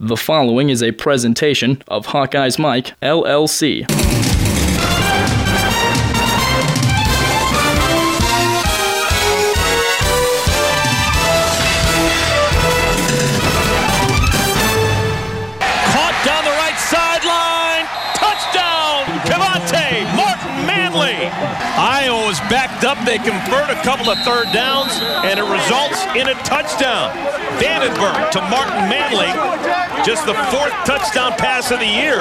The following is a presentation of Hawkeyes Mike, LLC. Caught down the right sideline. Touchdown, Kevonte Martin Manley. Iowa was backed up. They convert a couple of third downs, and it results in a touchdown. Vandenberg to Martin Manley. Just the fourth touchdown pass of the year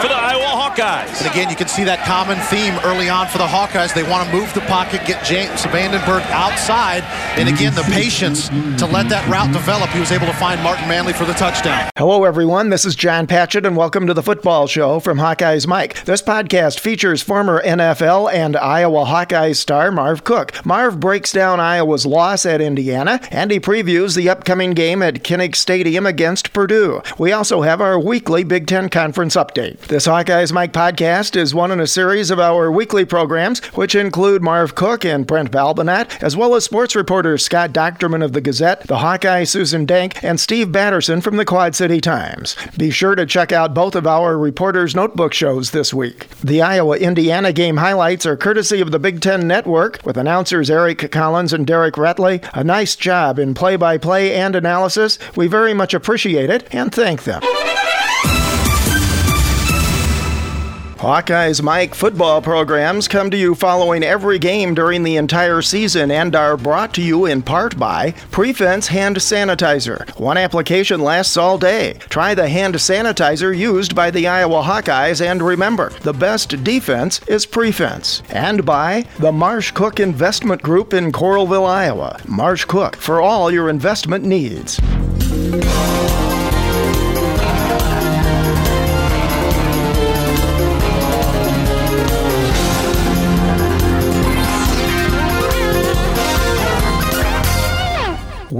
for the Iowa Hawkeyes. And again, you can see that common theme early on for the Hawkeyes. They want to move the pocket, get James Vandenberg outside, and again, the patience to let that route develop. He was able to find Martin Manley for the touchdown. Hello, everyone. This is John Patchett, and welcome to the Football Show from Hawkeyes Mike. This podcast features former NFL and Iowa Hawkeyes star Marv Cook. Marv breaks down Iowa's loss at Indiana, and he previews the upcoming game at Kinnick Stadium against Purdue. We also have our weekly Big Ten Conference update. This Hawkeyes Mike podcast is one in a series of our weekly programs, which include Marv Cook and Brent Balbinot, as well as sports reporters Scott Dochterman of the Gazette, the Hawkeye Susan Dank, and Steve Batterson from the Quad City Times. Be sure to check out both of our Reporters Notebook shows this week. The Iowa Indiana game highlights are courtesy of the Big Ten Network, with announcers Eric Collins and Derek Ratley. A nice job in play by play and analysis. We very much appreciate it and thank them. Hawkeyes Mike football programs come to you following every game during the entire season and are brought to you in part by Prefense Hand Sanitizer. One application lasts all day. Try the hand sanitizer used by the Iowa Hawkeyes and remember, the best defense is Prefense. And by the Marv Cook Investment Group in Coralville, Iowa. Marv Cook for all your investment needs.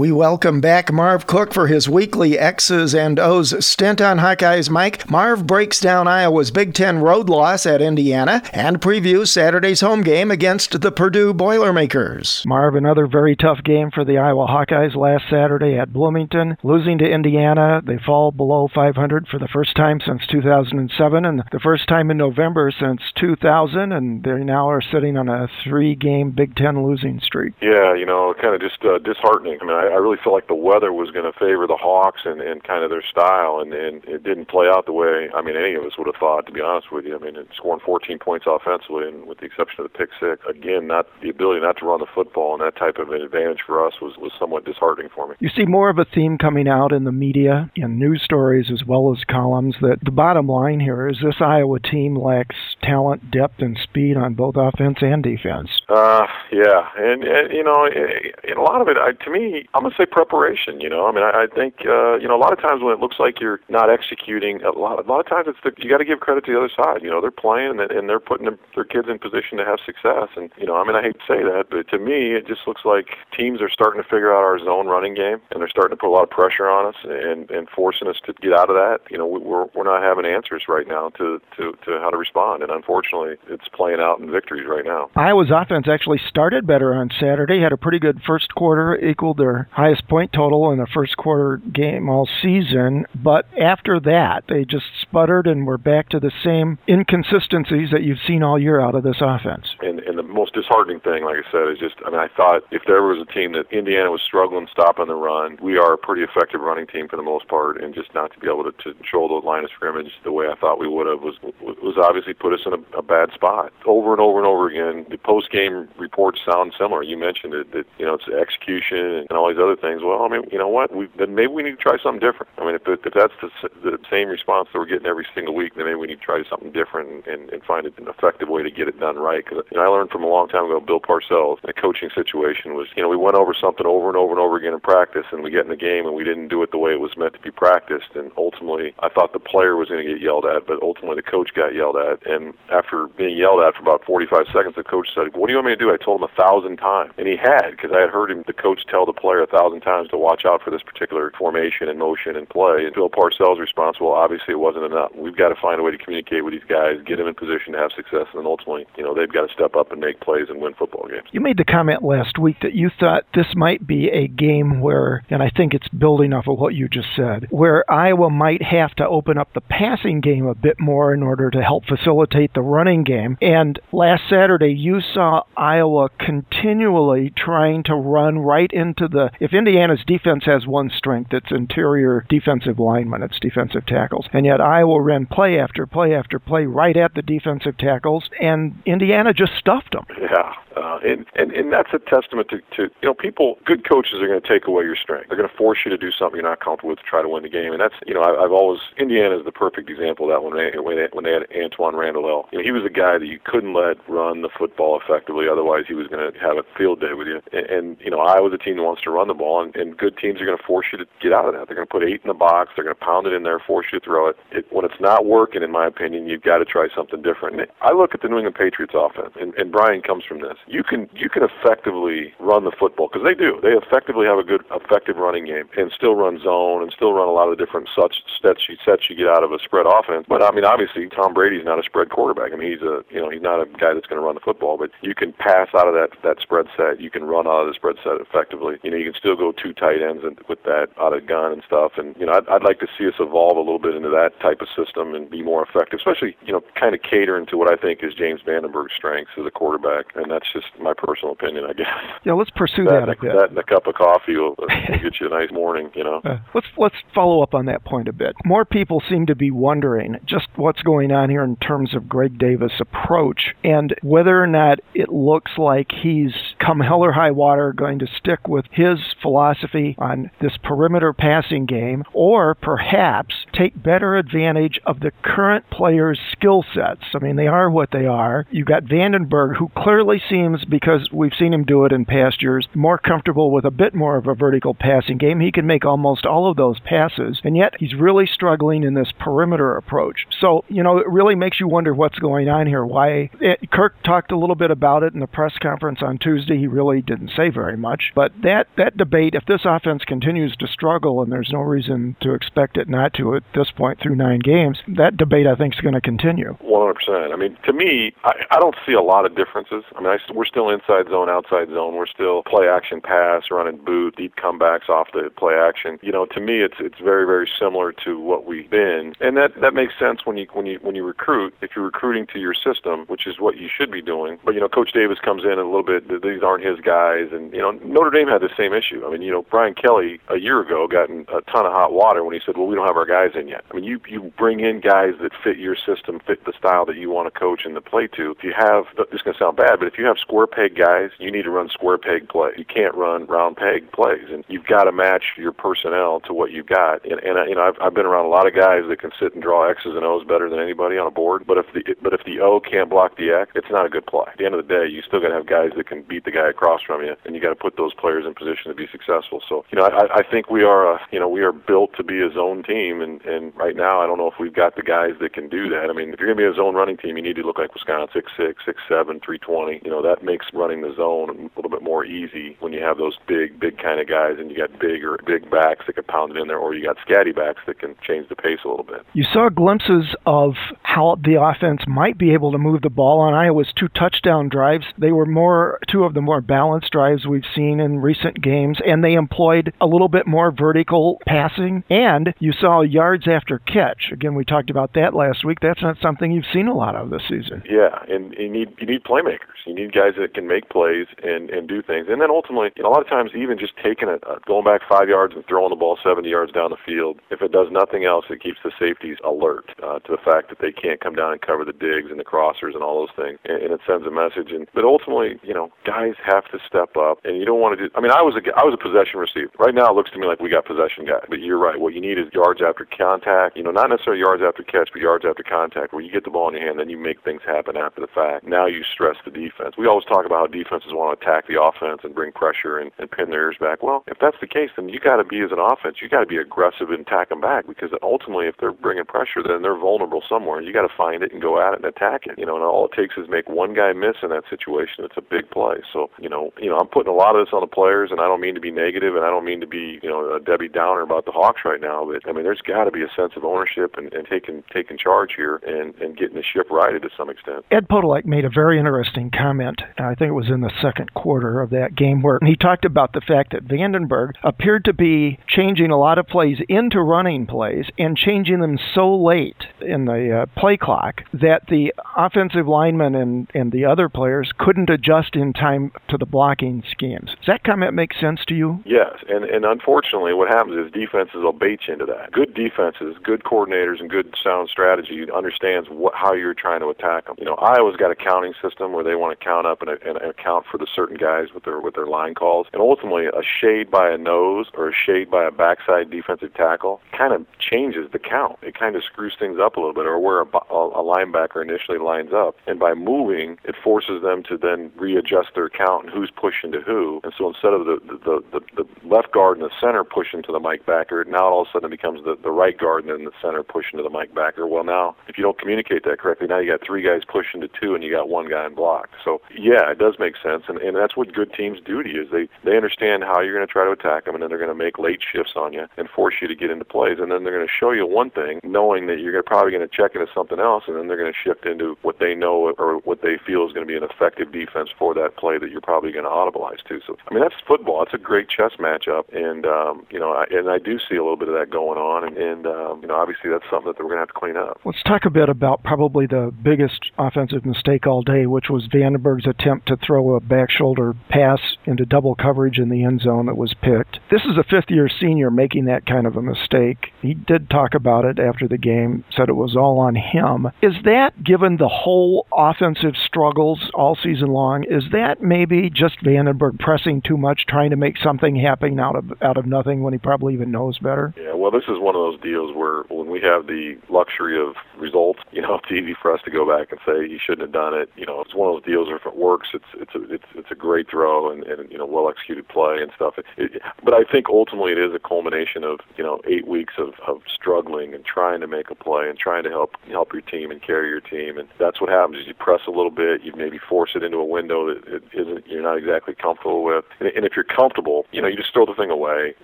We welcome back Marv Cook for his weekly X's and O's stint on Hawkeyes Mike. Marv breaks down Iowa's Big Ten road loss at Indiana and previews Saturday's home game against the Purdue Boilermakers. Marv, another very tough game for the Iowa Hawkeyes last Saturday at Bloomington. Losing to Indiana, they fall below 500 for the first time since 2007 and the first time in November since 2000, and they now are sitting on a three game Big Ten losing streak. Yeah, you know, kind of just uh, disheartening. I mean, I, I really felt like the weather was going to favor the Hawks and, and kind of their style, and, and it didn't play out the way I mean any of us would have thought. To be honest with you, I mean, scoring 14 points offensively, and with the exception of the pick six, again, not the ability not to run the football and that type of an advantage for us was was somewhat disheartening for me. You see more of a theme coming out in the media, in news stories as well as columns. That the bottom line here is this Iowa team lacks talent, depth, and speed on both offense and defense. Uh, yeah, and, and you know, and a lot of it, I, to me, I'm gonna say preparation. You know, I mean, I, I think uh, you know a lot of times when it looks like you're not executing, a lot, a lot of times it's the, you got to give credit to the other side. You know, they're playing and, and they're putting their, their kids in position to have success. And you know, I mean, I hate to say that, but to me, it just looks like teams are starting to figure out our zone running game, and they're starting to put a lot of pressure on us and and forcing us to get out of that. You know, we, we're we're not having answers right now to to to how to respond, and unfortunately, it's playing out in victories right now. Iowa's offense actually started better on Saturday. Had a pretty good first quarter, equaled their highest point total in a first quarter game all season. But after that, they just sputtered and were back to the same inconsistencies that you've seen all year out of this offense. And, and the most disheartening thing, like I said, is just I mean I thought if there was a team that Indiana was struggling stopping the run, we are a pretty effective running team for the most part, and just not to be able to, to control the line of scrimmage the way I thought we would have was was obviously put us in a, a bad spot over and over and over again. The post game reports sound similar. You mentioned it that you know it's execution and all these other things. Well, I mean, you know what? We then maybe we need to try something different. I mean, if, if that's the, the same response that we're getting every single week, then maybe we need to try something different and, and find an effective way to get it done right. Because you know, I learned from a long time ago, Bill Parcells, a coaching situation was, you know, we went over something over and over and over again in practice, and we get in the game and we didn't do it the way it was meant to be practiced. And ultimately, I thought the player was going to get yelled at, but ultimately the coach got yelled at. And after being yelled at for about 45 seconds, the coach said, "What do you want me to do?" I told him a thousand times, and he had because I had heard him, the coach, tell the player a thousand times to watch out for this particular formation and motion and play. And Bill Parcells responsible. Obviously, it wasn't enough. We've got to find a way to communicate with these guys, get them in position to have success, and then ultimately, you know, they've got to step up and make plays and win football games. You made the comment last week that you thought this might be a game where, and I think it's building off of what you just said, where Iowa might have to open up the passing game a bit more in order to help facilitate the running game. And last Saturday, you saw Iowa continually trying to run right into the. If Indiana's defense has one strength, it's interior defensive linemen, it's defensive tackles. And yet Iowa ran play after play after play right at the defensive tackles, and Indiana just stuffed them. Yeah. Uh, and, and and that's a testament to, to you know people. Good coaches are going to take away your strength. They're going to force you to do something you're not comfortable with to try to win the game. And that's you know I, I've always Indiana is the perfect example of that when they when they, when they had Antwaan Randle. You know he was a guy that you couldn't let run the football effectively. Otherwise he was going to have a field day with you. And, and you know I was a team that wants to run the ball, and, and good teams are going to force you to get out of that. They're going to put eight in the box. They're going to pound it in there, force you to throw it. it when it's not working, in my opinion, you've got to try something different. And I look at the New England Patriots offense, and, and Brian comes from this. You can you can effectively run the football because they do. They effectively have a good, effective running game and still run zone and still run a lot of different such sets you sets you get out of a spread offense. But I mean, obviously, Tom Brady's not a spread quarterback. I mean, he's a you know he's not a guy that's going to run the football. But you can pass out of that that spread set. You can run out of the spread set effectively. You know, you can still go two tight ends and with that out of gun and stuff. And you know, I'd, I'd like to see us evolve a little bit into that type of system and be more effective, especially you know, kind of catering to what I think is James Vandenberg's strengths as a quarterback. And that's just my personal opinion, I guess. Yeah, let's pursue that, that a bit. That and a cup of coffee will, will get you a nice morning, you know. Uh, let's let's follow up on that point a bit. More people seem to be wondering just what's going on here in terms of Greg Davis' approach and whether or not it looks like he's come hell or high water going to stick with his philosophy on this perimeter passing game or perhaps take better advantage of the current players' skill sets. I mean, they are what they are. You've got Vandenberg, who clearly seems, because we've seen him do it in past years, more comfortable with a bit more of a vertical passing game. He can make almost all of those passes, and yet he's really struggling in this perimeter approach. So, you know, it really makes you wonder what's going on here. Why? It, Kirk talked a little bit about it in the press conference on Tuesday. He really didn't say very much. But that, that debate, if this offense continues to struggle, and there's no reason to expect it not to at this point through nine games, that debate, I think, is going to continue. 100%. I mean, to me, I, I don't see a lot of differences. I mean, I, we're still inside zone, outside zone. We're still play action pass, running boot, deep comebacks off the play action. You know, to me, it's it's very very similar to what we've been, and that that makes sense when you when you when you recruit. If you're recruiting to your system, which is what you should be doing. But you know, Coach Davis comes in a little bit. These aren't his guys, and you know, Notre Dame had the same issue. I mean, you know, Brian Kelly a year ago got in a ton of hot water when he said, "Well, we don't have our guys in yet." I mean, you you bring in guys that fit your system, fit the style that you want to coach and to play to. If you have, this is going to sound bad, but if you have square peg guys, you need to run square peg play. You can't run round peg plays, and you've got to match your personnel to what you've got. And, and uh, you know, I've, I've been around a lot of guys that can sit and draw X's and O's better than anybody on a board. But if the but if the O can't block the X, it's not a good play. At the end of the day, you still got to have guys that can beat the guy across from you, and you got to put those players in position to be successful. So, you know, I, I think we are, a, you know, we are built to be a zone team, and and right now, I don't know if we've got the guys that can do that. I mean, if you're going to be a zone running team, you need to look like Wisconsin, six six, six seven, three twenty. You know, that makes running the zone a little bit more easy when you have those big, big kind of guys, and you got big or big backs that can pound it in there, or you got scatty backs that can change the pace a little bit. You saw glimpses of how the offense might be able to move the ball on Iowa's two touchdown drives. They were more two of the more balanced drives we've seen in recent games, and they employed a little bit more vertical passing. And you saw yards after catch. Again, we talked about that last week. That's not something you've seen a lot of this season. Yeah, and you need you need playmakers. You need guys that can make plays and and do things. And then ultimately, you know, a lot of times even just taking it, uh, going back five yards and throwing the ball 70 yards down the field, if it does nothing else, it keeps the safeties alert uh, to the fact that they can't come down and cover the digs and the crossers and all those things, and, and it sends a message. And but ultimately, you know, guys have to step up, and you don't want to do. I mean, I was a I was a possession receiver. Right now, it looks to me like we got possession guys, but you're right. What you need is yards after contact. You know, not necessarily yards after catch, but yards after contact, where you get the ball in your hand, then you make things happen after the fact. Now you stress the defense. We we always talk about how defenses want to attack the offense and bring pressure and, and pin their ears back. Well, if that's the case, then you got to be as an offense, you got to be aggressive and attack them back because ultimately, if they're bringing pressure, then they're vulnerable somewhere. You got to find it and go at it and attack it. You know, and all it takes is make one guy miss in that situation. It's a big play. So you know, you know, I'm putting a lot of this on the players, and I don't mean to be negative, and I don't mean to be you know a Debbie Downer about the Hawks right now. But I mean, there's got to be a sense of ownership and, and taking taking charge here and and getting the ship righted to some extent. Ed Podolak made a very interesting comment. I think it was in the second quarter of that game where he talked about the fact that Vandenberg appeared to be changing a lot of plays into running plays and changing them so late in the uh, play clock that the offensive linemen and, and the other players couldn't adjust in time to the blocking schemes. Does that comment make sense to you? Yes, and and unfortunately, what happens is defenses will bait you into that. Good defenses, good coordinators, and good sound strategy understands what how you're trying to attack them. You know, Iowa's got a counting system where they want to count up and, and, and account for the certain guys with their with their line calls, and ultimately a shade by a nose or a shade by a backside defensive tackle kind of changes the count. It kind of screws things up a little bit, or where a, a linebacker initially lines up, and by moving, it forces them to then readjust their count and who's pushing to who. And so instead of the the, the, the left guard and the center pushing to the Mike backer, now all of a sudden it becomes the, the right guard and then the center pushing to the Mike backer. Well, now if you don't communicate that correctly, now you got three guys pushing to two and you got one guy in block. So yeah, it does make sense, and and that's what good teams do to you is they they understand how you're going to try to attack them, and then they're going to make late shifts on you and force you to get into plays, and then they're going to show you one thing, knowing that you're probably going to check into something else, and then they're going to shift into what they know or what they feel is going to be an effective defense for that play that you're probably going to audibilize to. So I mean that's football. It's a great chess matchup, and um, you know, I, and I do see a little bit of that going on, and, and um, you know, obviously that's something that we're going to have to clean up. Let's talk a bit about probably the biggest offensive mistake all day, which was Vandenberg's attempt to throw a back shoulder pass into double coverage in the end zone that was picked. This is a fifth year senior making that kind of a mistake. He did talk about it after the game, said it was all on him. Is that, given the whole offensive struggles all season long, is that maybe just Vandenberg pressing too much, trying to make something happen out of out of nothing when he probably even knows better? Yeah, well, this is one of those deals where when we have the luxury of results, you know, it's easy for us to go back and say he shouldn't have done it. You know, it's one of those deals where it works, it's it's a it's it's a great throw and, and you know well executed play and stuff. It, it, but I think ultimately it is a culmination of you know eight weeks of, of struggling and trying to make a play and trying to help help your team and carry your team. And that's what happens is you press a little bit, you maybe force it into a window that it isn't you're not exactly comfortable with. And, and if you're comfortable, you know you just throw the thing away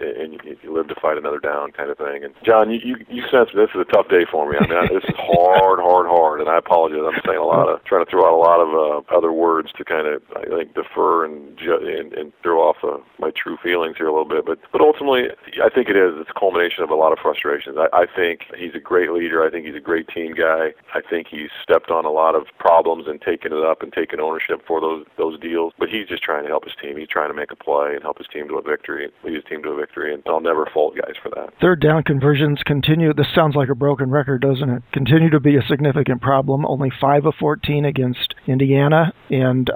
and you, you live to fight another down kind of thing. And John, you you, you sense this is a tough day for me. I mean, this is hard, hard, hard, and I apologize. I'm saying a lot of trying to throw out a lot of uh, other words to kind of I think defer and ju- and, and throw off uh, my true feelings here a little bit. But but ultimately, I think it is. It's a culmination of a lot of frustrations. I, I think he's a great leader. I think he's a great team guy. I think he's stepped on a lot of problems and taken it up and taken ownership for those those deals. But he's just trying to help his team. He's trying to make a play and help his team to a victory, lead his team to a victory. And I'll never fault guys for that. Third down conversions continue. This sounds like a broken record, doesn't it? Continue to be a significant problem. Only five of 14 against Indiana,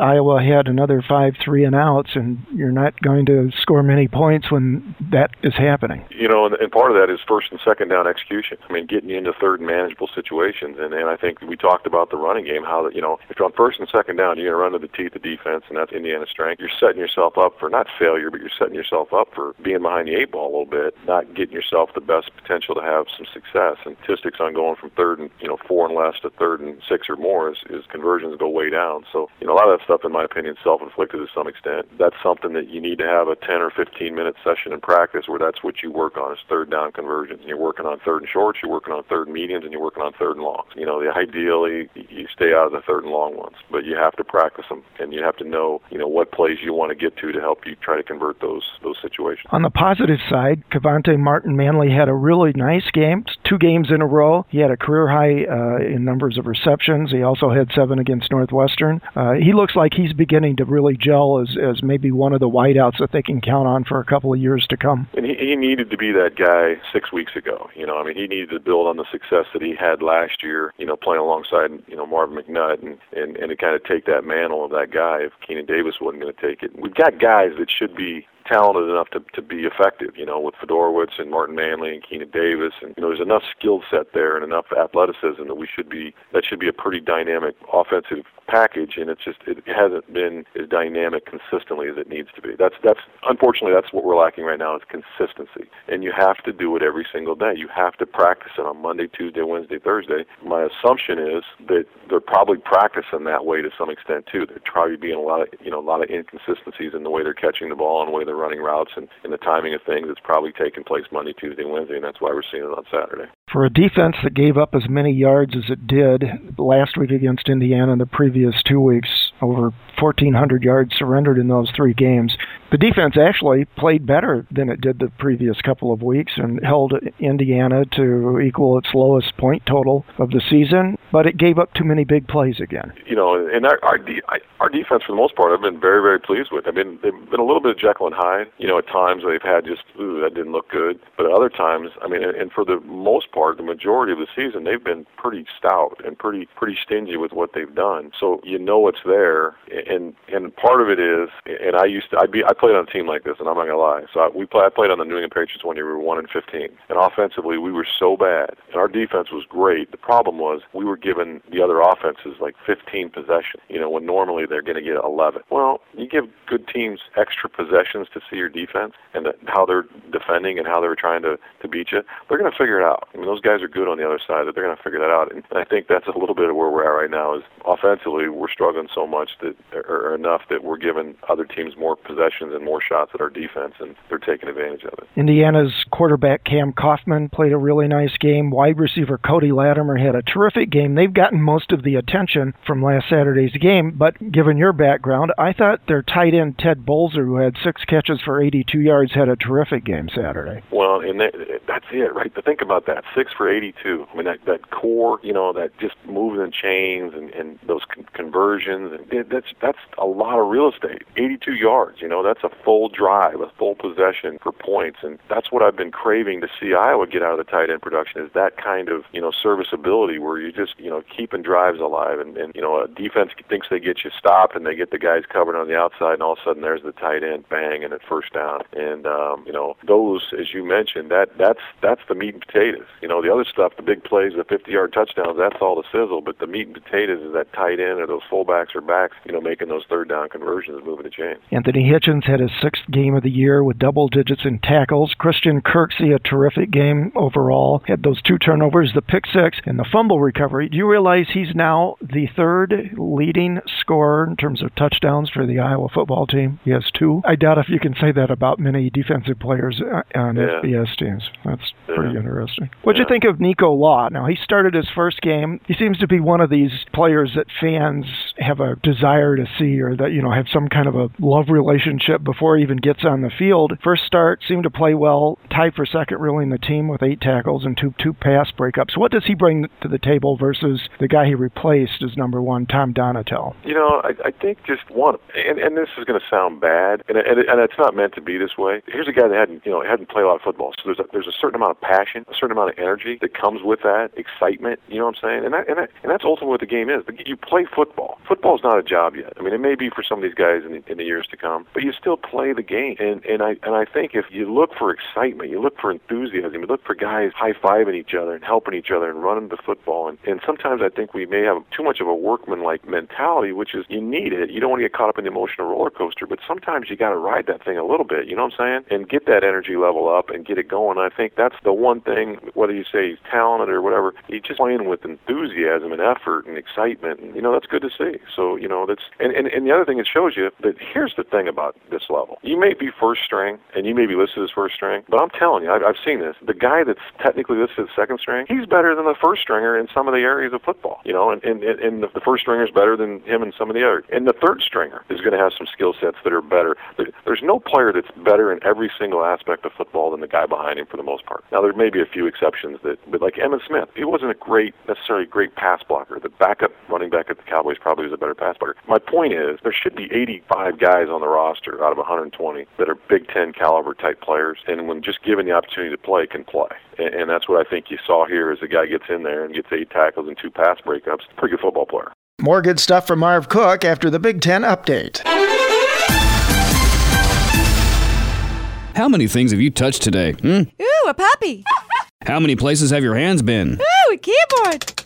Iowa had another five three and outs, and you're not going to score many points when that is happening. You know, and, and part of that is first and second down execution. I mean, getting you into third and manageable situations, and, and I think we talked about the running game, how that you know, if you're on first and second down, you're going to run to the teeth of defense, and that's Indiana's strength. You're setting yourself up for not failure, but you're setting yourself up for being behind the eight ball a little bit, not getting yourself the best potential to have some success. And statistics on going from third and you know four and less to third and six or more is, is conversions go way down. So you know a lot of that stuff, in my opinion, self-inflicted to some extent. That's something that you need to have a 10 or 15 minute session in practice where that's what you work on is third down conversions. And you're working on third and shorts, you're working on third and mediums, and you're working on third and longs. You know, ideally you stay out of the third and long ones, but you have to practice them, and you have to know you know what plays you want to get to to help you try to convert those those situations. On the positive side, Kevonte Martin Manley had a really nice game, two games in a row. He had a career high uh, in numbers of receptions. He also had seven against Northwestern. Uh, Uh, he looks like he's beginning to really gel as, as maybe one of the wideouts that they can count on for a couple of years to come. And he, he needed to be that guy six weeks ago. You know, I mean, he needed to build on the success that he had last year. You know, playing alongside you know Marvin McNutt and and and to kind of take that mantle of that guy if Keenan Davis wasn't going to take it. We've got guys that should be talented enough to, to be effective, you know, with Fiedorowicz and Martin Manley and Keenan Davis. And, you know, there's enough skill set there and enough athleticism that we should be, that should be a pretty dynamic offensive package, and it's just it hasn't been as dynamic consistently as it needs to be. That's that's unfortunately that's what we're lacking right now is consistency, and you have to do it every single day. You have to practice it on Monday, Tuesday, Wednesday, Thursday. My assumption is that they're probably practicing that way to some extent too. There's probably being a lot of you know a lot of inconsistencies in the way they're catching the ball and the way they're running routes and, and the timing of things. It's probably taking place Monday, Tuesday, Wednesday, and that's why we're seeing it on Saturday. For a defense that gave up as many yards as it did last week against Indiana and the previous two weeks, over 1,400 yards surrendered in those three games. The defense actually played better than it did the previous couple of weeks and held Indiana to equal its lowest point total of the season, but it gave up too many big plays again. You know, and our our, de- our defense for the most part, I've been very very pleased with. I mean, they've been a little bit of Jekyll and Hyde. You know, at times they've had just ooh that didn't look good, but at other times, I mean, and for the most part, the majority of the season, they've been pretty stout and pretty pretty stingy with what they've done. So you know it's there, and and part of it is, and I used to I be I played on a team like this, and I'm not gonna lie. So I, we play, I played on the New England Patriots one year. We were one and 15, and offensively we were so bad, and our defense was great. The problem was we were giving the other offenses like 15 possessions. You know, when normally they're to get 11. Well, you give good teams extra possessions to see your defense and the, how they're defending and how they're trying to to beat you. They're to figure it out. I mean, those guys are good on the other side that they're to figure that out. And I think that's a little bit of where we're at right now. Is offensively we're struggling so much that or enough that we're giving other teams more possessions and more shots at our defense, and they're taking advantage of it. Indiana's quarterback Cam Coffman played a really nice game. Wide receiver Cody Latimer had a terrific game. They've gotten most of the attention from last Saturday's game, but given your background, I thought their tight end Ted Bolser, who had six catches for 82 yards, had a terrific game Saturday. Well, and that, that's it, right? To think about that, six for 82. I mean, that that core, you know, that just moving in chains and and those con- conversions, and that's that's a lot of real estate. 82 yards, you know, that's a full drive, a full possession for points, and that's what I've been craving to see Iowa get out of the tight end production is that kind of you know serviceability where you just you know keeping drives alive, and, and you know a defense thinks they get you stopped and they get the guys covered on the outside, and all of a sudden there's the tight end bang and at first down, and um, you know those as you mentioned that that's that's the meat and potatoes. You know the other stuff, the big plays, the 50-yard touchdowns, that's all the sizzle, but the meat and potatoes is that tight end or those fullbacks or backs, you know, making those third down conversions, moving the chain. Anthony Hitchens had his sixth game of the year with double digits in tackles. Christian Kirksey, a terrific game overall, had those two turnovers, the pick six, and the fumble recovery. Do you realize he's now the third leading scorer in terms of touchdowns for the Iowa football team? He has two. I doubt if you can say that about many defensive players uh, on Yeah. FBS teams. That's pretty Yeah. interesting. What'd you think of Nico Law? Now, he started his first game. He seems to be one of these players that fans have a desire to see or that, you know, have some kind of a love relationship before he even gets on the field. First start, seemed to play well, tied for second really in the team with eight tackles and two two pass breakups. What does he bring to the table versus the guy he replaced as number one, Tom Donatel? You know, I, I think just one, and, and this is going to sound bad, and, and, and it's not meant to be this way. Here's a guy that hadn't, you know, hadn't played a lot of football, so there's a, there's a certain amount of passion, a certain amount of energy that comes with that, excitement. You know what I'm saying? And that, and that, and that's ultimately what the game is. You play football. Football's not a job yet. I mean, it may be for some of these guys in the, in the years to come, but you still play the game. And and I and I think if you look for excitement, you look for enthusiasm, you look for guys high fiving each other and helping each other and running the football. And and sometimes I think we may have too much of a workman-like mentality, which is you need it. You don't want to get caught up in the emotional roller coaster, but sometimes you got to ride that thing a little bit. You know what I'm saying? And get that energy level up and get it going. I think that's the one thing. Whether you say he's talented or whatever, he's just playing with enthusiasm and effort and excitement. And, you know that's good to see. So you know that's and, and and the other thing it shows you that here's the thing about this level. You may be first string and you may be listed as first string, but I'm telling you, I've, I've seen this. The guy that's technically listed as second string, he's better than the first stringer in some of the areas of football. You know, and and, and the first stringer is better than him in some of the other. And the third stringer is going to have some skill sets that are better. There's no player that's better in every single aspect of football than the guy behind him for the most part. Now there may be a few exceptions that, but like Emmitt Smith, he wasn't a great necessarily great pass blocker. The backup running back at the Cowboys probably was a better pass blocker. My point is there should be 85 guys on the roster out of 120 that are Big Ten caliber type players, and when just given the opportunity to play, can play. And, and that's what I think you saw here as the guy gets in there and gets eight tackles and two pass breakups. Pretty good football player. More good stuff from Marv Cook after the Big Ten update. How many things have you touched today? Hmm? Ooh, a puppy. How many places have your hands been? Ooh, a keyboard.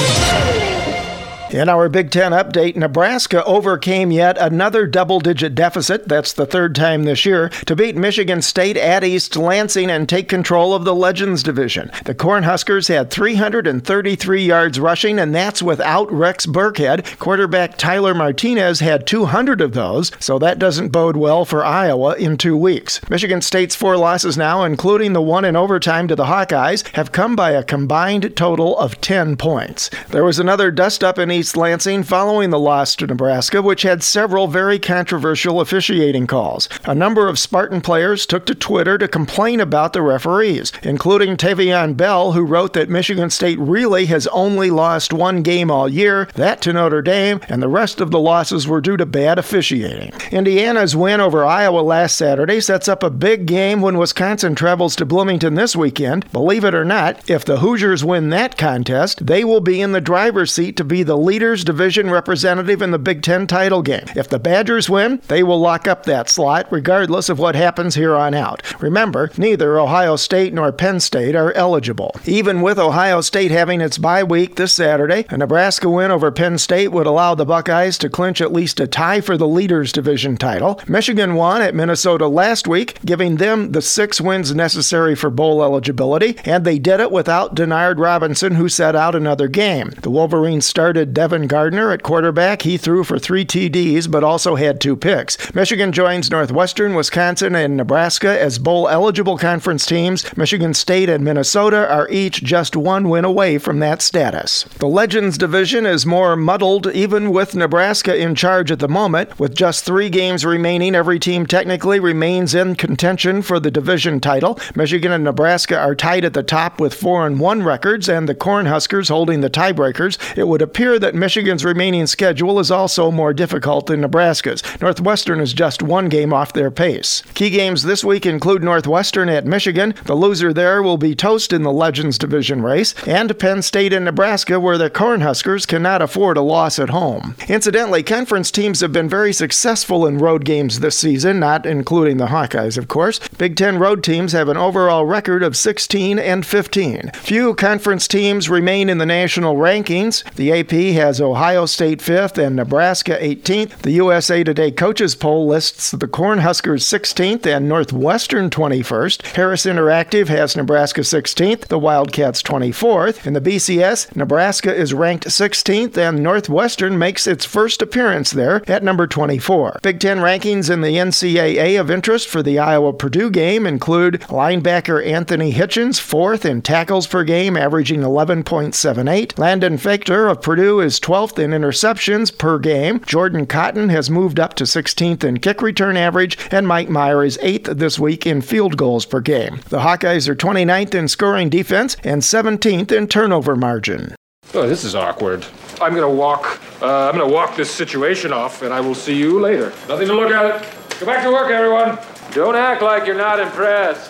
In our Big Ten update, Nebraska overcame yet another double digit deficit, that's the third time this year, to beat Michigan State at East Lansing and take control of the Legends Division. The Cornhuskers had 333 yards rushing, and that's without Rex Burkhead. Quarterback Taylor Martinez had 200 of those, so that doesn't bode well for Iowa in two weeks. Michigan State's four losses now, including the one in overtime to the Hawkeyes, have come by a combined total of 10 points. There was another dust up in East East Lansing following the loss to Nebraska, which had several very controversial officiating calls. A number of Spartan players took to Twitter to complain about the referees, including Tavion Bell, who wrote that Michigan State really has only lost one game all year, that to Notre Dame, and the rest of the losses were due to bad officiating. Indiana's win over Iowa last Saturday sets up a big game when Wisconsin travels to Bloomington this weekend. Believe it or not, if the Hoosiers win that contest, they will be in the driver's seat to be the Leaders Division representative in the Big Ten title game. If the Badgers win, they will lock up that slot regardless of what happens here on out. Remember, neither Ohio State nor Penn State are eligible. Even with Ohio State having its bye week this Saturday, a Nebraska win over Penn State would allow the Buckeyes to clinch at least a tie for the Leaders Division title. Michigan won at Minnesota last week, giving them the six wins necessary for bowl eligibility, and they did it without Denard Robinson, who set out another game. The Wolverines started Devin Gardner at quarterback. He threw for three TDs, but also had two picks. Michigan joins Northwestern, Wisconsin, and Nebraska as bowl eligible conference teams. Michigan State and Minnesota are each just one win away from that status. The Legends division is more muddled, even with Nebraska in charge at the moment. With just three games remaining, every team technically remains in contention for the division title. Michigan and Nebraska are tied at the top with 4 and 1 records, and the Cornhuskers holding the tiebreakers. It would appear that Michigan's remaining schedule is also more difficult than Nebraska's. Northwestern is just one game off their pace. Key games this week include Northwestern at Michigan. The loser there will be toast in the Legends Division race, and Penn State and Nebraska, where the Cornhuskers cannot afford a loss at home. Incidentally, conference teams have been very successful in road games this season, not including the Hawkeyes, of course. Big Ten road teams have an overall record of 16 and 15. Few conference teams remain in the national rankings. The AP has Ohio State 5th and Nebraska 18th. The USA Today Coaches Poll lists the Cornhuskers 16th and Northwestern 21st. Harris Interactive has Nebraska 16th, the Wildcats 24th. In the BCS, Nebraska is ranked 16th and Northwestern makes its first appearance there at number 24. Big Ten rankings in the NCAA of interest for the Iowa Purdue game include linebacker Anthony Hitchens, fourth in tackles per game, averaging 11.78. Landon Feichter of Purdue is 12th in interceptions per game. Jordan Cotton has moved up to 16th in kick return average, and Mike Meyer is 8th this week in field goals per game. The Hawkeyes are 29th in scoring defense and 17th in turnover margin. Oh, this is awkward. I'm gonna walk. Uh, I'm gonna walk this situation off, and I will see you later. Nothing to look at. Go back to work, everyone. Don't act like you're not impressed.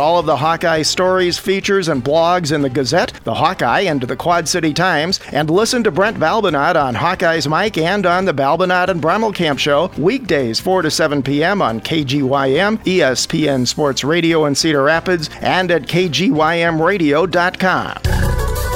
all of the Hawkeye stories, features, and blogs in the Gazette, the Hawkeye, and the Quad City Times, and listen to Brent Balbinot on Hawkeye's Mike and on the Balbinot and Brommelkamp Show weekdays 4 to 7 p.m. on KGYM, ESPN Sports Radio in Cedar Rapids, and at KGYMRadio.com.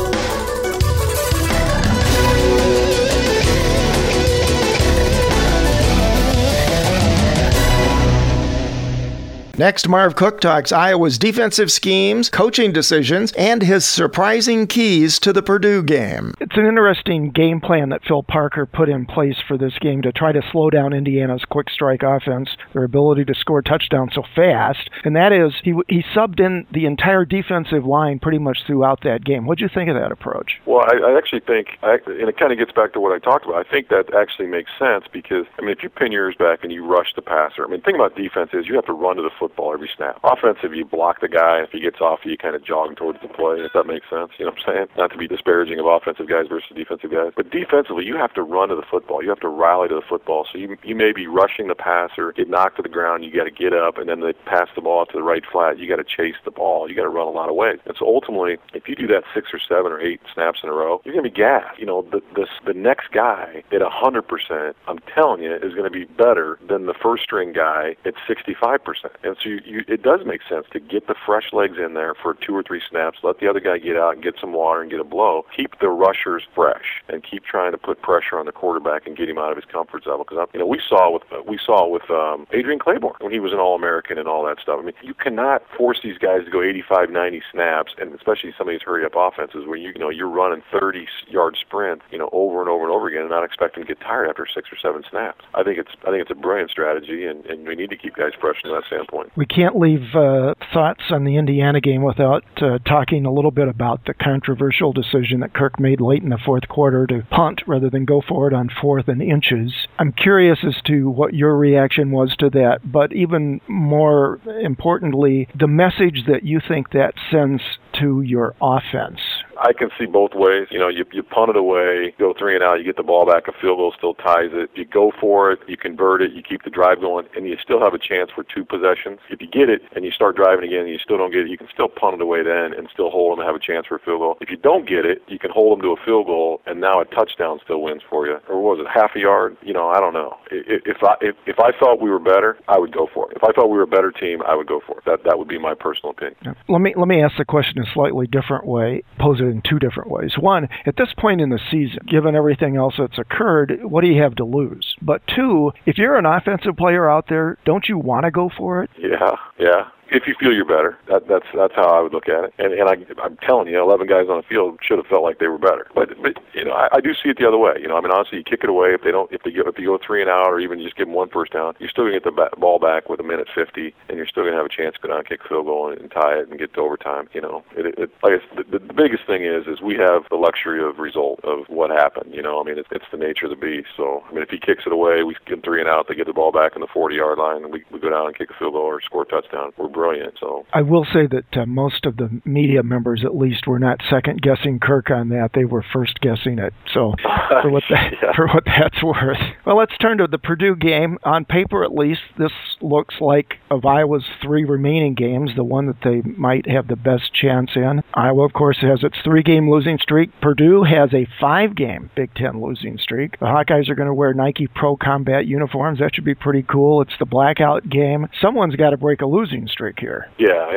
Next, Marv Cook talks Iowa's defensive schemes, coaching decisions, and his surprising keys to the Purdue game. It's an interesting game plan that Phil Parker put in place for this game to try to slow down Indiana's quick strike offense, their ability to score touchdowns so fast, and that is he he subbed in the entire defensive line pretty much throughout that game. What do you think of that approach? Well, I, I actually think, I, and it kind of gets back to what I talked about. I think that actually makes sense because I mean, if you pin yours back and you rush the passer, I mean, the thing about defense is you have to run to the football every snap. Offensive, you block the guy. If he gets off, you kind of jog towards the play. If that makes sense, you know what I'm saying? Not to be disparaging of offensive guys versus defensive guys, but defensively, you have to run to the football. You have to rally to the football. So you you may be rushing the passer, get knocked to the ground. You got to get up, and then they pass the ball to the right flat. You got to chase the ball. You got to run a lot of ways. And so ultimately, if you do that six or seven or eight snaps in a row, you're going to be gassed. You know, the the, the next guy at 100%, I'm telling you, is going to be better than the first string guy at 65%. And so you, you, it does make sense to get the fresh legs in there for two or three snaps, let the other guy get out and get some water and get a blow, keep the rushers fresh, and keep trying to put pressure on the quarterback and get him out of his comfort zone. Because you know we saw with we saw with um, Adrian Clayborn when he was an All-American and all that stuff. I mean, you cannot force these guys to go 85, 90 snaps, and especially some of these hurry-up offenses where you, you know you're running 30-yard sprints, you know, over and over and over again, and not expecting to get tired after six or seven snaps. I think it's I think it's a brilliant strategy, and, and we need to keep guys fresh from that standpoint. We can't leave uh, thoughts on the Indiana game without uh, talking a little bit about the controversial decision that Kirk made late in the fourth quarter to punt rather than go for it on fourth and inches. I'm curious as to what your reaction was to that, but even more importantly, the message that you think that sends to your offense. I can see both ways. You know, you, you punt it away, go three and out, you get the ball back, a field goal still ties it. You go for it, you convert it, you keep the drive going, and you still have a chance for two possessions. If you get it and you start driving again and you still don't get it, you can still punt it away then and still hold them and have a chance for a field goal. If you don't get it, you can hold them to a field goal, and now a touchdown still wins for you. Or was it half a yard? You know, I don't know. If I if, if I thought we were better, I would go for it. If I thought we were a better team, I would go for it. That that would be my personal opinion. Let me let me ask the question in a slightly different way, pose it in two different ways. One, at this point in the season, given everything else that's occurred, what do you have to lose? But two, if you're an offensive player out there, don't you want to go for it? Yeah, yeah if you feel you're better. That, that's that's how I would look at it. And and I, I'm telling you, 11 guys on the field should have felt like they were better. But but you know, I, I do see it the other way. You know, I mean, honestly, you kick it away if they don't if they go if you go three and out or even just give them one first down, you're still gonna get the ba- ball back with a minute 50, and you're still gonna have a chance to go down and kick field goal and, and tie it and get to overtime. You know, it, it, like I said, the, the biggest thing is is we have the luxury of result of what happened. You know, I mean, it's, it's the nature of the beast. So I mean, if he kicks it away, we get three and out, they get the ball back in the 40 yard line, and we we go down and kick a field goal or score a touchdown. We're brilliant. So I will say that uh, most of the media members, at least, were not second guessing Kirk on that. They were first guessing it. So, for what that, yeah. for what that's worth. Well, let's turn to the Purdue game. On paper, at least, this looks like of Iowa's three remaining games, the one that they might have the best chance in. Iowa, of course, has its three-game losing streak. Purdue has a five-game Big Ten losing streak. The Hawkeyes are going to wear Nike Pro Combat uniforms. That should be pretty cool. It's the blackout game. Someone's got to break a losing streak here. Yeah,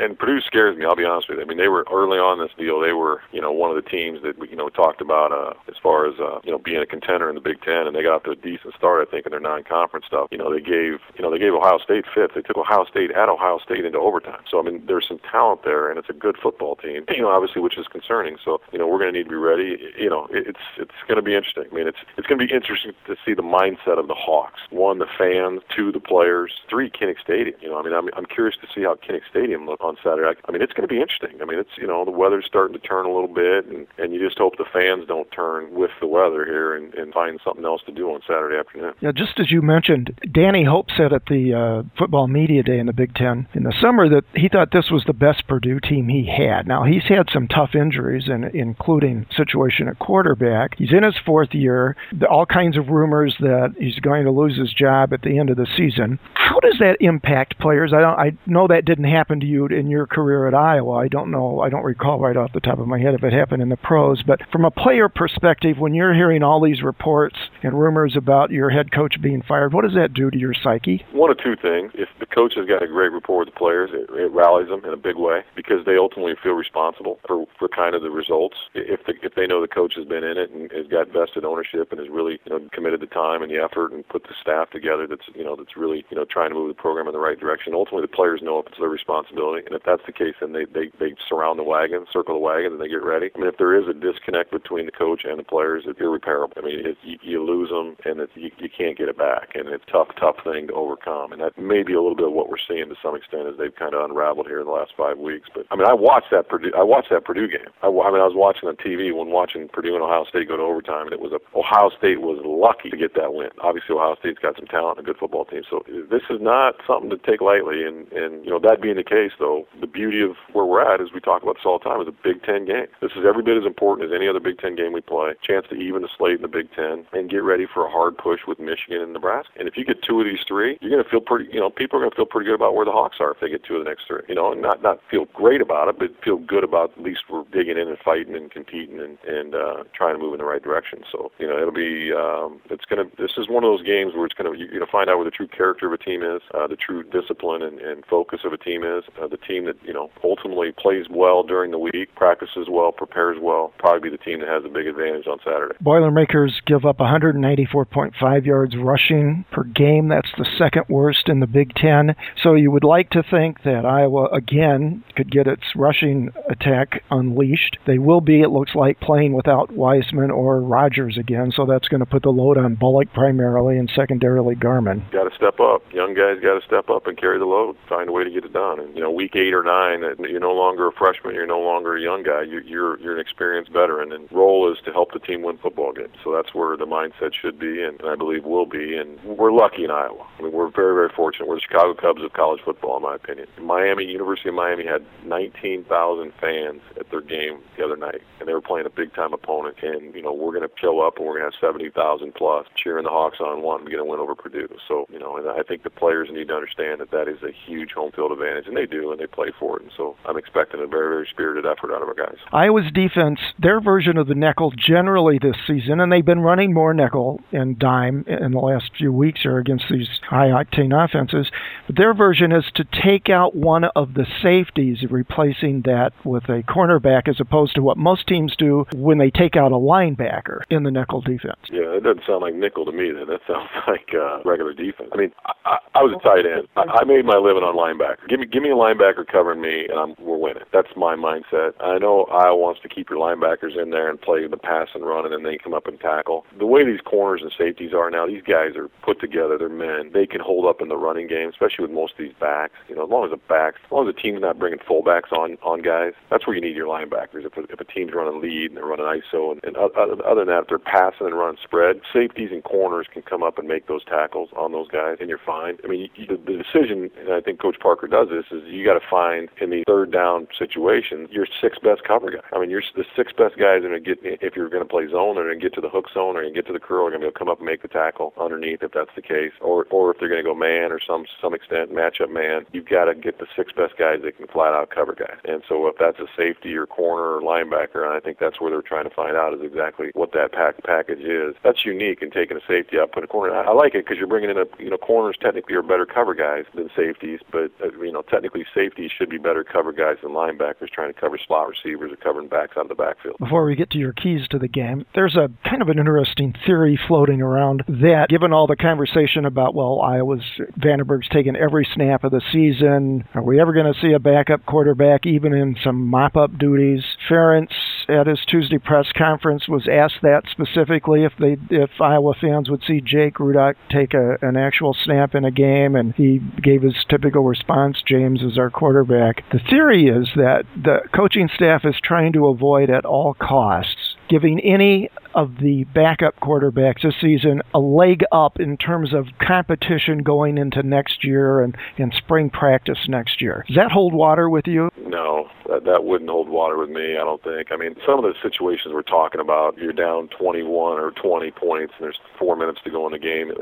and Purdue scares me. I'll be honest with you. I mean, they were early on this deal. They were, you know, one of the teams that you know, talked about uh, as far as uh, you know being a contender in the Big Ten, and they got off to a decent start. I think in their non-conference stuff. You know, they gave, you know, they gave Ohio State fifth. They took Ohio State at Ohio State into overtime. So I mean, there's some talent there, and it's a good football team. You know, obviously, which is concerning. So you know, we're going to need to be ready. You know, it's it's going to be interesting. I mean, it's it's going to be interesting to see the mindset of the Hawks. One, the fans. Two, the players. Three, Kinnick Stadium. You know, I mean, I'm I'm curious to see how Kinnick Stadium look on Saturday. I, I mean, it's going to be interesting. I mean, it's you know the weather's starting to turn a little bit, and and you just hope the fans don't turn with the weather here and, and find something else to do on Saturday afternoon. Yeah, just as you mentioned, Danny Hope said at the uh, football media day in the Big Ten in the summer that he thought this was the best Purdue team he had. Now he's had some tough injuries, and including situation at quarterback. He's in his fourth year. All kinds of rumors that he's going to lose his job at the end of the season. How does that impact players? I don't. I know that didn't happen to you in your career at Iowa. I don't know. I don't recall right off the top of my head if it happened in the pros. But from a player perspective, when you're hearing all these reports and rumors about your head coach being fired, what does that do to your psyche? One of two things. If the coach has got a great rapport with the players, it, it rallies them in a big way because they ultimately feel responsible for, for kind of the results. If the, if they know the coach has been in it and has got vested ownership and has really you know committed the time and the effort and put the staff together that's you know that's really you know trying to move the program in the right direction. Ultimately, the players know if it's their responsibility, and if that's the case, then they they they surround the wagon, circle the wagon, and they get ready. I mean, if there is a disconnect between the coach and the players, it's irreparable. I mean, it, you, you lose them, and it's, you, you can't get it back, and it's a tough, tough thing to overcome. And that may be a little bit of what we're seeing to some extent as they've kind of unraveled here in the last five weeks. But I mean, I watched that Purdue, I watched that Purdue game. I, I mean, I was watching on TV when watching Purdue and Ohio State go to overtime, and it was a Ohio State was lucky to get that win. Obviously, Ohio State's got some talent and a good football team, so this is not something to take lightly. And and you know that being the case, though, the beauty of where we're at is we talk about this all the time is a Big Ten game. This is every bit as important as any other Big Ten game we play. Chance to even the slate in the Big Ten and get ready for a hard push with Michigan and Nebraska. And if you get two of these three, you're going to feel pretty. You know, people are going to feel pretty good about where the Hawks are if they get two of the next three. You know, and not not feel great about it, but feel good about at least we're digging in and fighting and competing and and uh, trying to move in the right direction. So you know, it'll be um, it's going to. This is one of those games where it's going to you're going to find out where the true character of a team is, uh, the true discipline and, and focus of a team is, uh, the team that you know ultimately plays well during the week, practices well, prepares well. Probably be the team that has a big advantage on Saturday. Boilermakers give up 194.5 yards rushing per game. That's the second worst in the Big Ten. So you would like to think that Iowa again could get its rushing attack unleashed. They will be, it looks like, playing without Weisman or Rogers again. So that's going to put the load on Bullock primarily and secondarily Garmon. Got to step up. Young guys got to step up and carry the load. Find a way to get it done. And you know, week eight or nine, uh, you're no longer a freshman. You're no longer a young guy. You're you're, you're an experienced veteran, and role is to help the team win football games. So that's where the mindset should be, and, and I believe will be. And we're lucky in Iowa. I mean, we're very very fortunate. We're the Chicago Cubs of college football, in my opinion. Miami, University of Miami, had 19,000 fans at their game the other night, and they were playing a big time opponent. And you know, we're going to show up, and we're going to have 70,000 plus cheering the Hawks on, wanting to get a win over Purdue. So you know, and I think the players need to understand that that is a huge home field advantage, and they do, and they play for it. And so I'm expecting a very very spirited effort out of our guys. Iowa's defense, their version of the nickel generally this season, and they've been running more nickel and dime in the last few weeks or against these high octane offenses. But their version is to take out one of the safeties, replacing that with a cornerback, as opposed to what most teams do when they take out a linebacker in the nickel defense. Yeah, it doesn't sound like nickel to me. Then that sounds like uh, regular defense. I mean, I, I, I was a tight end. I, I made my living on linebacker. Give me, give me a linebacker covering me, and I'm, we're winning. That's my mindset. I know Iowa wants to keep your linebackers in there and play the pass and run, and then they come up and tackle. The way these corners and safeties are now, these guys are put together. They're men. They can hold up in the running game, especially with most of these backs. You know, as long as the backs, as long as the team's not bringing fullbacks on on guys, that's where you need your linebackers. If a, if a team's running lead and they're running ISO, and, and other, than that, if they're passing and running spread, safeties and corners can come up and make those tackles on those guys, and you're fine. I mean, you, the decision, and I think Coach Parker does this, is you got to find in the third down situation your six best cover guy. I mean, you're the six best guys are going to get if you're going to play zone, they're get to the hook zone or you get to the curl, they're going to come up and make the tackle underneath if that's the case, or or if they're going to go man or some some extent matchup man, you've got to get the six best guys that can flat out cover guys. And so if that's a safety or corner or linebacker, and I think that's where they're trying to find out is exactly what that pack package is. That's unique in taking a safety out, put a corner. I, I like it because you're bringing in a you know corners technically are better cover guys than safeties, but uh, you know technically safety should be better cover guys than linebackers trying to cover slot receivers or covering backs out of the backfield. Before we get to your keys to the game, there's a kind of an interesting theory floating around that given all the conversation about well Iowa's Vandenberg's taken every snap of the season, are we ever going to see a backup quarterback even in some mop-up duties? Ferentz at his Tuesday press conference was asked that specifically if they if Iowa fans would see Jake Rudock take a, an actual snap in a game, and he gave his typical response: "James is our quarterback." The theory is that the coaching staff is trying to avoid at all costs giving any of the backup quarterbacks this season a leg up in terms of competition going into next year and, and spring practice next year. Does that hold water with you? No, that that wouldn't hold water with me. I don't think. I mean, some of the situations we're talking about, you're down 21 or 20 points, and there's four minutes to go in the game.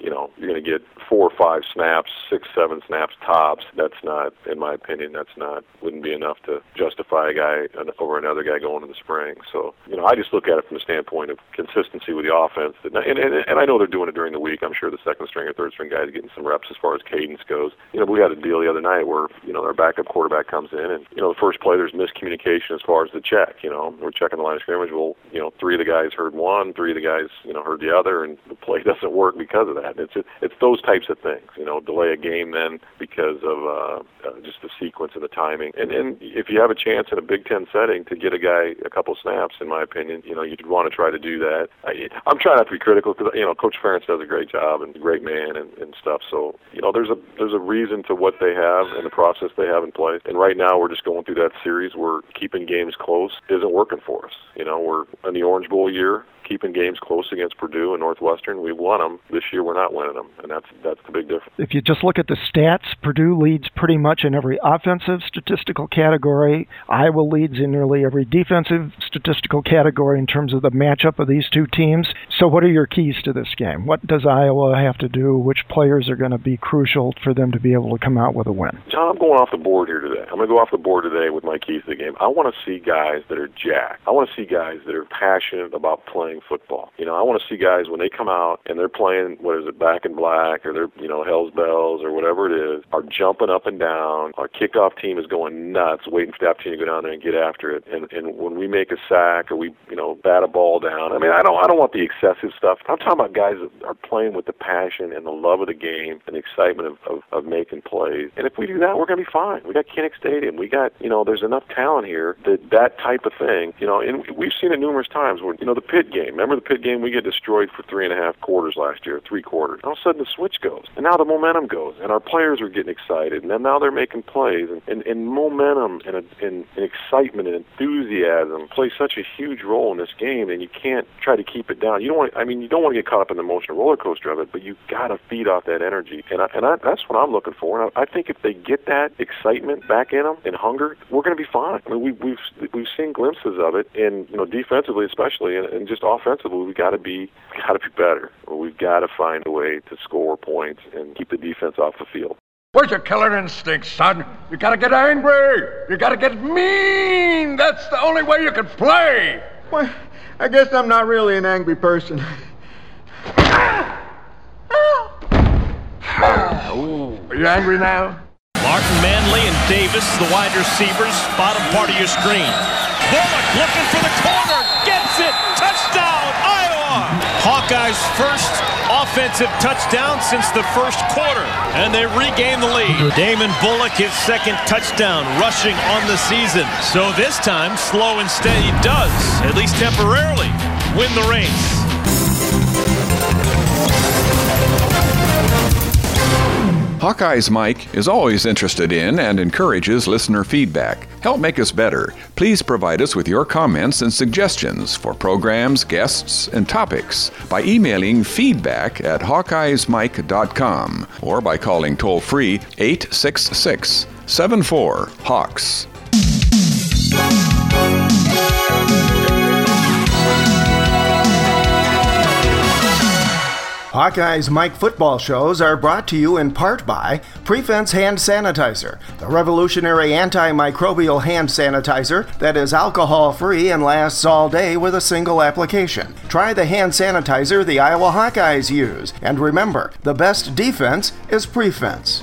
You know, you're going to get four or five snaps, six, seven snaps tops. That's not, in my opinion, that's not wouldn't be enough to justify a guy over another guy going in the spring. So, you know, I just look at it from the standpoint of consistency with the offense. And and, and I know they're doing it during the week. I'm sure the second string or third string guys getting some reps as far as cadence goes. You know, we had a deal the other night where you know our backup quarterback comes in and you know the first play there's miscommunication as far as the check. You know, we're checking the line of scrimmage. Well, you know, three of the guys heard one, three of the guys you know heard the other, and the play doesn't work because of that. It's it's those types of things. You know, delay a game then because of uh, uh, just the sequence and the timing. And and if you have a chance in a Big Ten setting to get a guy a couple snaps, in my opinion, you know, you'd want to try to do that. I, I'm trying not to be critical because you know Coach Ferentz does a great job and a great man and, and stuff. So you know, there's a there's a reason to what they have and the process they have in place. And right now, we're just going through that series where keeping games close isn't working for us. You know, we're in the Orange Bowl year keeping games close against Purdue and Northwestern. We won them. This year we're not winning them, and that's that's the big difference. If you just look at the stats, Purdue leads pretty much in every offensive statistical category. Iowa leads in nearly every defensive statistical category in terms of the matchup of these two teams. So, what are your keys to this game? What does Iowa have to do? Which players are going to be crucial for them to be able to come out with a win? John, I'm going off the board here today. I'm going to go off the board today with my keys to the game. I want to see guys that are jacked. I want to see guys that are passionate about playing football. You know, I want to see guys when they come out and they're playing what is it, back in black or they're you know Hell's Bells or whatever it is, are jumping up and down. Our kickoff team is going nuts, waiting for the opportunity to go down there and get after it. And and when we make a sack or we you know bat a ball down, I mean I don't I don't want the excessive stuff. I'm talking about guys that are playing with the passion and the love of the game and the excitement of, of, of making plays. And if we do that, we're going to be fine. We got Kinnick Stadium. We got you know there's enough talent here that that type of thing. You know, and we've seen it numerous times. Where you know the Pitt game. Remember the Pitt game? We get destroyed for three and a half quarters last year, three quarters. All of a sudden the switch goes, and now the momentum goes, and our players are getting excited, and now they're making plays, and, and, and momentum and, and, and excitement and enthusiasm play such a huge role in this game, and you can't try to keep it down. You don't want, I mean, you don't want to get caught up in the emotional roller coaster of it, but you got to feed off that energy, and I, and I, that's what I'm looking for. And I, I think if they get that excitement back in them and hunger, we're going to be fine. I mean, we, we've we've seen glimpses of it, and you know, defensively especially, and, and just offensively, we got to be got to be better. We've got to find a way to score points and keep the defense off the field. Where's your killer instinct, son? You gotta get angry. You gotta get mean. That's the only way you can play. Well, I guess I'm not really an angry person. Are you angry now? Martin Manley and Davis, the wide receivers, bottom part of your screen. Bullock looking for the corner, gets it, touchdown, Iowa! Hawkeyes' first offensive touchdown since the first quarter, and they regain the lead. Damon Bullock, his second touchdown rushing on the season. So this time, slow and steady does, at least temporarily, win the race. Hawkeyes Mike is always interested in and encourages listener feedback. Help make us better. Please provide us with your comments and suggestions for programs, guests, and topics by emailing feedback at hawkeyesmike.com or by calling toll free 866 74 Hawks. Hawkeyes Mike football shows are brought to you in part by Prefense Hand Sanitizer, the revolutionary antimicrobial hand sanitizer that is alcohol free and lasts all day with a single application. Try the hand sanitizer the Iowa Hawkeyes use, and remember the best defense is Prefense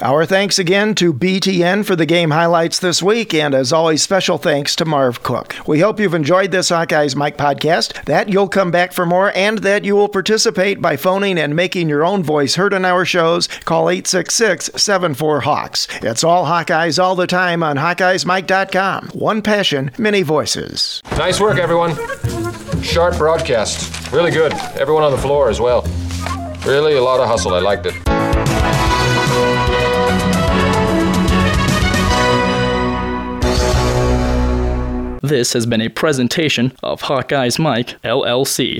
Our thanks again to BTN for the game highlights this week, and as always, special thanks to Marv Cook. We hope you've enjoyed this Hawkeyes Mike podcast, that you'll come back for more, and that you will participate by phoning and making your own voice heard on our shows. Call 866 74 Hawks. It's all Hawkeyes all the time on HawkeyesMike.com. One passion, many voices. Nice work, everyone. Sharp broadcast. Really good. Everyone on the floor as well. Really a lot of hustle. I liked it. This has been a presentation of Hawkeyes Mike, LLC.